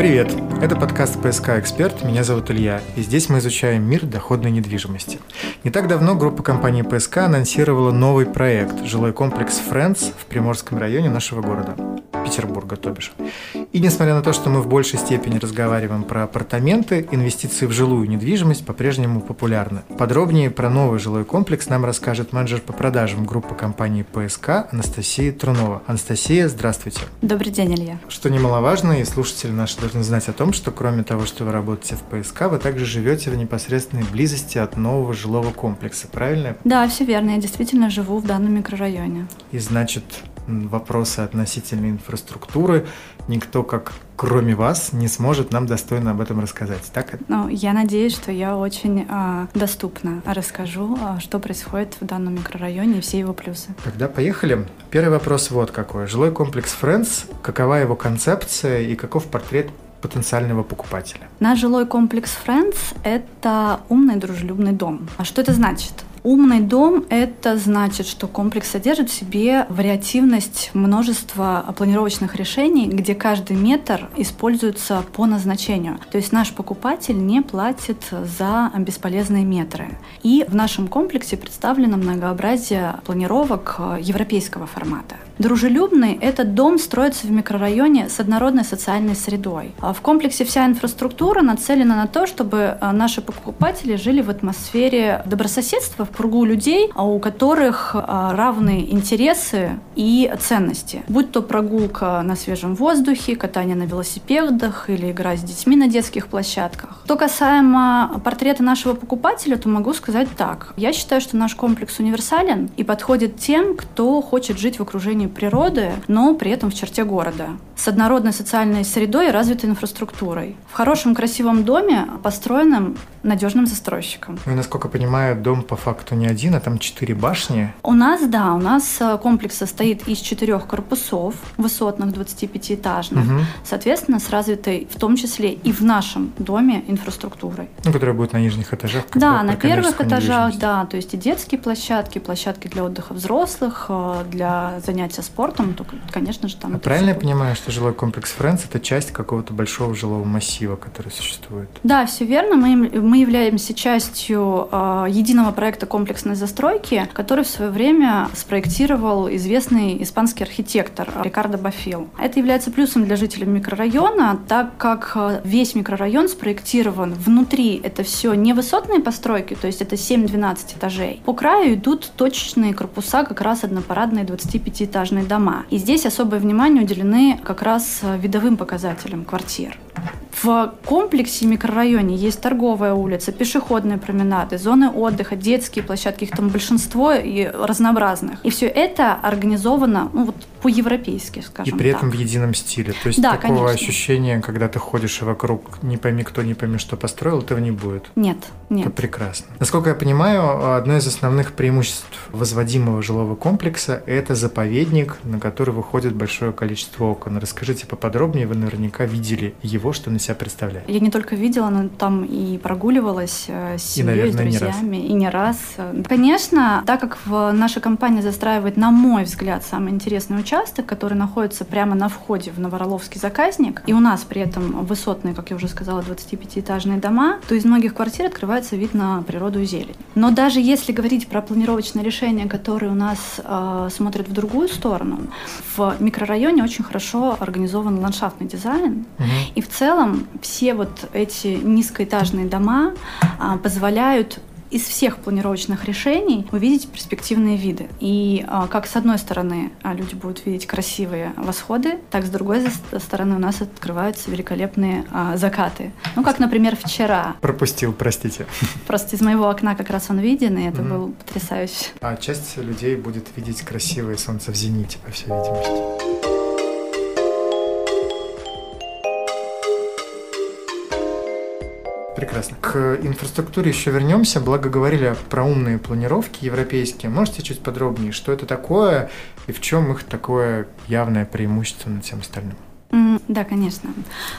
Привет! Это подкаст «ПСК Эксперт», меня зовут Илья, и здесь мы изучаем мир доходной недвижимости. Не так давно группа компании «ПСК» анонсировала новый проект – жилой комплекс «Френдс» в Приморском районе нашего города. Петербурга, то бишь. И несмотря на то, что мы в большей степени разговариваем про апартаменты, инвестиции в жилую недвижимость по-прежнему популярны. Подробнее про новый жилой комплекс нам расскажет менеджер по продажам группы компании ПСК Анастасия Трунова. Анастасия, здравствуйте. Добрый день, Илья. Что немаловажно, и слушатели наши должны знать о том, что кроме того, что вы работаете в ПСК, вы также живете в непосредственной близости от нового жилого комплекса, правильно? Да, все верно. Я действительно живу в данном микрорайоне. И значит, вопросы относительно инфраструктуры никто, как кроме вас, не сможет нам достойно об этом рассказать. Так? Ну, я надеюсь, что я очень э, доступно расскажу, э, что происходит в данном микрорайоне и все его плюсы. Тогда поехали. Первый вопрос вот какой. Жилой комплекс Friends, какова его концепция и каков портрет потенциального покупателя? Наш жилой комплекс Friends – это умный дружелюбный дом. А что это значит? Умный дом – это значит, что комплекс содержит в себе вариативность множества планировочных решений, где каждый метр используется по назначению. То есть наш покупатель не платит за бесполезные метры. И в нашем комплексе представлено многообразие планировок европейского формата. Дружелюбный – этот дом строится в микрорайоне с однородной социальной средой. А в комплексе вся инфраструктура нацелена на то, чтобы а, наши покупатели жили в атмосфере добрососедства, в кругу людей, а у которых равные интересы и ценности. Будь то прогулка на свежем воздухе, катание на велосипедах или игра с детьми на детских площадках. Что касаемо портрета нашего покупателя, то могу сказать так. Я считаю, что наш комплекс универсален и подходит тем, кто хочет жить в окружении природы, но при этом в черте города. С однородной социальной средой и развитой инфраструктурой. В хорошем красивом доме, построенном надежным застройщиком. Ну, насколько понимаю, дом по факту не один, а там четыре башни. У нас, да, у нас э, комплекс состоит из четырех корпусов высотных 25-этажных, угу. соответственно, с развитой в том числе и в нашем доме инфраструктурой. Ну, которая будет на нижних этажах. Да, на первых этажах, да, то есть и детские площадки, площадки для отдыха взрослых, э, для занятия спортом, то, конечно же, там... А правильно я понимаю, что жилой комплекс Фрэнс – это часть какого-то большого жилого массива, который существует? Да, все верно. Мы, мы являемся частью э, единого проекта комплексной застройки, который в свое время спроектировал известный испанский архитектор Рикардо Бафил. Это является плюсом для жителей микрорайона, так как э, весь микрорайон спроектирован внутри. Это все не высотные постройки, то есть это 7-12 этажей. По краю идут точечные корпуса, как раз однопарадные 25-этажные дома. И здесь особое внимание уделены как раз э, видовым показателям квартир. В комплексе микрорайоне есть торговая улица, пешеходные променады, зоны отдыха, детские площадки, их там большинство и разнообразных. И все это организовано ну, вот, по-европейски, скажем И при так. этом в едином стиле. То есть да, такого конечно. ощущения, когда ты ходишь вокруг не пойми кто, не пойми что построил, этого не будет. Нет, нет. Это прекрасно. Насколько я понимаю, одно из основных преимуществ возводимого жилого комплекса – это заповедник, на который выходит большое количество окон. Расскажите поподробнее, вы наверняка видели его, что на себя представляет. Я не только видела, но там и прогуливалась э, с семьей, и, наверное, с друзьями, не и не раз. Конечно, так как наша компания застраивает, на мой взгляд, самый интересный участок, который находится прямо на входе в Новороловский заказник, и у нас при этом высотные, как я уже сказала, 25-этажные дома, то из многих квартир открывается вид на природу и зелень. Но даже если говорить про планировочное решение, которое у нас э, смотрит в другую сторону, в микрорайоне очень хорошо организован ландшафтный дизайн, угу. и в целом все вот эти низкоэтажные дома а, позволяют из всех планировочных решений увидеть перспективные виды. И а, как с одной стороны а, люди будут видеть красивые восходы, так с другой стороны у нас открываются великолепные а, закаты. Ну, как, например, вчера. Пропустил, простите. Просто из моего окна как раз он виден, и это mm-hmm. был потрясающе. А часть людей будет видеть красивое солнце в зените, по всей видимости. Прекрасно. К инфраструктуре еще вернемся. Благо говорили про умные планировки европейские. Можете чуть подробнее, что это такое и в чем их такое явное преимущество над всем остальным? Да, конечно.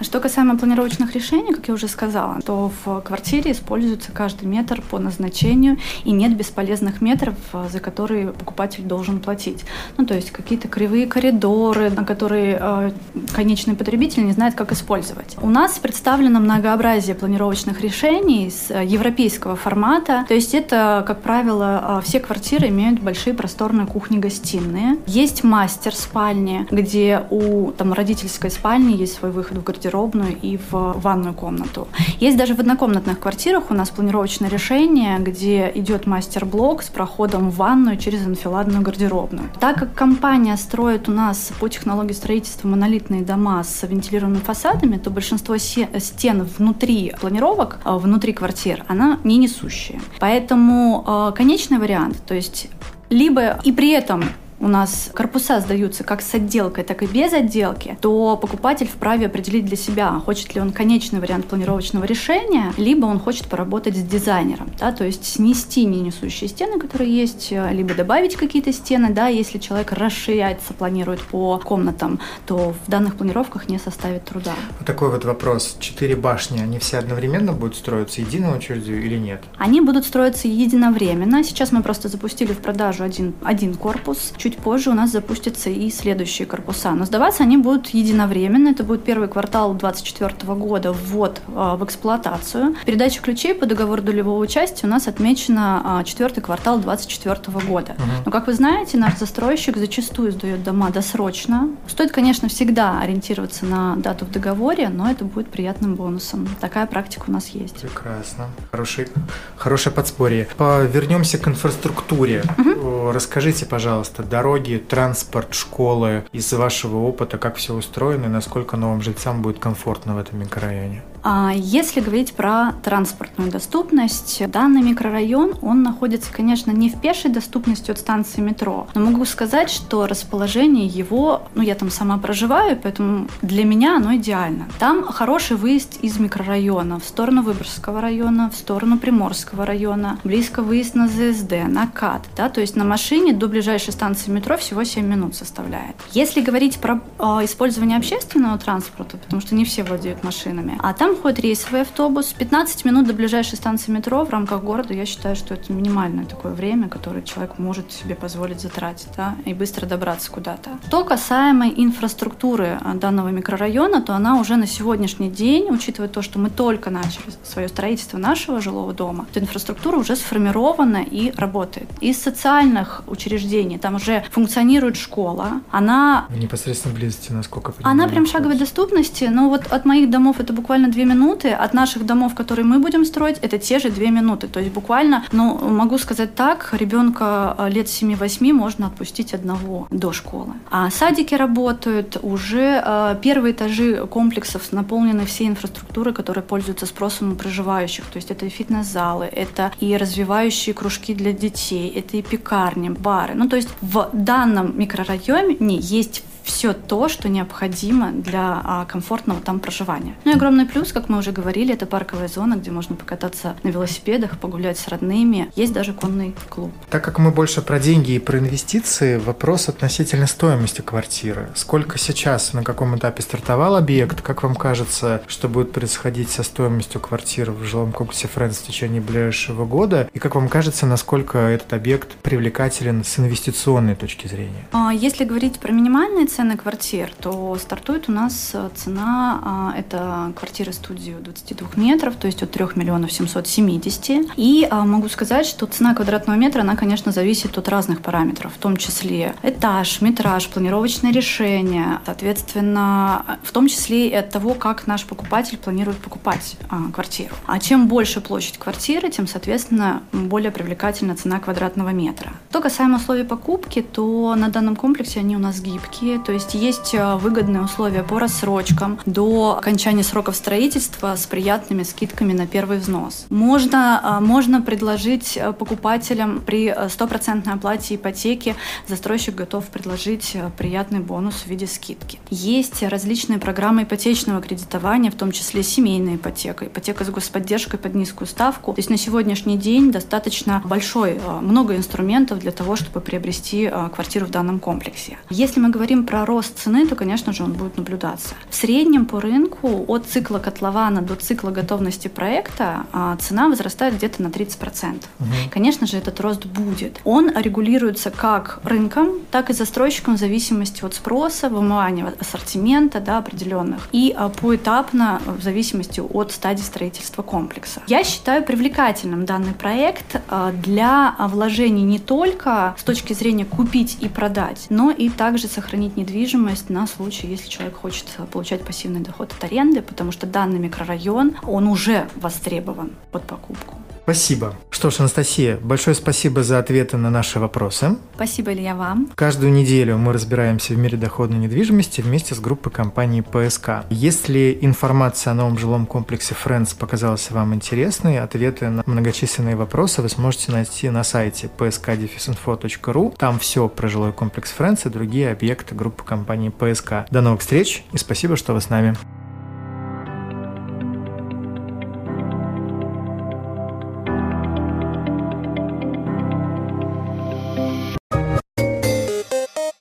Что касаемо планировочных решений, как я уже сказала, то в квартире используется каждый метр по назначению, и нет бесполезных метров, за которые покупатель должен платить. Ну, то есть какие-то кривые коридоры, на которые э, конечный потребитель не знает, как использовать. У нас представлено многообразие планировочных решений с европейского формата. То есть это, как правило, э, все квартиры имеют большие просторные кухни-гостиные. Есть мастер спальни, где у там, родительской спальни есть свой выход в гардеробную и в ванную комнату. Есть даже в однокомнатных квартирах у нас планировочное решение, где идет мастер-блок с проходом в ванную через анфиладную гардеробную. Так как компания строит у нас по технологии строительства монолитные дома с вентилированными фасадами, то большинство стен внутри планировок, э, внутри квартир, она не несущая. Поэтому э, конечный вариант, то есть либо и при этом у нас корпуса сдаются как с отделкой, так и без отделки, то покупатель вправе определить для себя, хочет ли он конечный вариант планировочного решения, либо он хочет поработать с дизайнером, да, то есть снести ненесущие стены, которые есть, либо добавить какие-то стены, да, если человек расширяется, планирует по комнатам, то в данных планировках не составит труда. Вот такой вот вопрос. Четыре башни, они все одновременно будут строиться единой очередью или нет? Они будут строиться единовременно. Сейчас мы просто запустили в продажу один, один корпус. Чуть позже у нас запустятся и следующие корпуса. Но сдаваться они будут единовременно. Это будет первый квартал 2024 года ввод а, в эксплуатацию. Передача ключей по договору долевого участия у нас отмечена четвертый квартал 2024 года. Угу. Но, как вы знаете, наш застройщик зачастую сдает дома досрочно. Стоит, конечно, всегда ориентироваться на дату в договоре, но это будет приятным бонусом. Такая практика у нас есть. Прекрасно. Хороший, хорошее подспорье. Вернемся к инфраструктуре. Угу. Расскажите, пожалуйста, дороги, транспорт, школы, из вашего опыта, как все устроено и насколько новым жильцам будет комфортно в этом микрорайоне? А если говорить про транспортную доступность, данный микрорайон, он находится, конечно, не в пешей доступности от станции метро, но могу сказать, что расположение его, ну я там сама проживаю, поэтому для меня оно идеально. Там хороший выезд из микрорайона в сторону Выборгского района, в сторону Приморского района, близко выезд на ЗСД, на КАТ, да, то есть на машине до ближайшей станции метро всего 7 минут составляет. Если говорить про э, использование общественного транспорта, потому что не все владеют машинами, а там ходит рейсовый автобус. 15 минут до ближайшей станции метро в рамках города, я считаю, что это минимальное такое время, которое человек может себе позволить затратить, да, и быстро добраться куда-то. Что касаемо инфраструктуры а, данного микрорайона, то она уже на сегодняшний день, учитывая то, что мы только начали свое строительство нашего жилого дома, то инфраструктура уже сформирована и работает. Из социальных учреждений там уже функционирует школа, она... В непосредственной близости, насколько понимаю. Она прям шаговой доступности, но вот от моих домов это буквально две минуты, от наших домов, которые мы будем строить, это те же две минуты. То есть буквально, ну, могу сказать так, ребенка э, лет 7-8 можно отпустить одного до школы. А садики работают, уже э, первые этажи комплексов наполнены всей инфраструктурой, которая пользуется спросом у проживающих. То есть это и фитнес-залы, это и развивающие кружки для детей, это и пекарни, бары. Ну, то есть в данном микрорайоне есть все то, что необходимо для а, комфортного там проживания. Ну и огромный плюс, как мы уже говорили, это парковая зона, где можно покататься на велосипедах, погулять с родными. Есть даже конный клуб. Так как мы больше про деньги и про инвестиции, вопрос относительно стоимости квартиры. Сколько сейчас, на каком этапе стартовал объект? Как вам кажется, что будет происходить со стоимостью квартиры в жилом комплексе Фрэнс в течение ближайшего года? И как вам кажется, насколько этот объект привлекателен с инвестиционной точки зрения? А, если говорить про минимальные цены квартир, то стартует у нас э, цена, а, это квартира студию 22 метров, то есть от 3 миллионов 770. И а, могу сказать, что цена квадратного метра, она, конечно, зависит от разных параметров, в том числе этаж, метраж, планировочное решение, соответственно, в том числе и от того, как наш покупатель планирует покупать а, квартиру. А чем больше площадь квартиры, тем, соответственно, более привлекательна цена квадратного метра. Что касаемо условий покупки, то на данном комплексе они у нас гибкие, то есть есть э, выгодные условия по рассрочкам до окончания сроков строительства с приятными скидками на первый взнос. Можно, э, можно предложить э, покупателям при стопроцентной оплате ипотеки, застройщик готов предложить приятный бонус в виде скидки. Есть различные программы ипотечного кредитования, в том числе семейная ипотека, ипотека с господдержкой под низкую ставку. То есть на сегодняшний день достаточно большой, много инструментов для того, чтобы приобрести квартиру в данном комплексе. Если мы говорим про про рост цены, то, конечно же, он будет наблюдаться. В среднем по рынку от цикла котлована до цикла готовности проекта а, цена возрастает где-то на 30%. Угу. Конечно же, этот рост будет. Он регулируется как рынком, так и застройщиком в зависимости от спроса, вымывания ассортимента да, определенных и а, поэтапно в зависимости от стадии строительства комплекса. Я считаю привлекательным данный проект а, для вложений не только с точки зрения купить и продать, но и также сохранить недвижимость на случай, если человек хочет получать пассивный доход от аренды, потому что данный микрорайон, он уже востребован под покупку. Спасибо. Что ж, Анастасия, большое спасибо за ответы на наши вопросы. Спасибо, Илья, вам. Каждую неделю мы разбираемся в мире доходной недвижимости вместе с группой компании ПСК. Если информация о новом жилом комплексе Friends показалась вам интересной, ответы на многочисленные вопросы вы сможете найти на сайте pskdefisinfo.ru. Там все про жилой комплекс Friends и другие объекты группы компании ПСК. До новых встреч и спасибо, что вы с нами.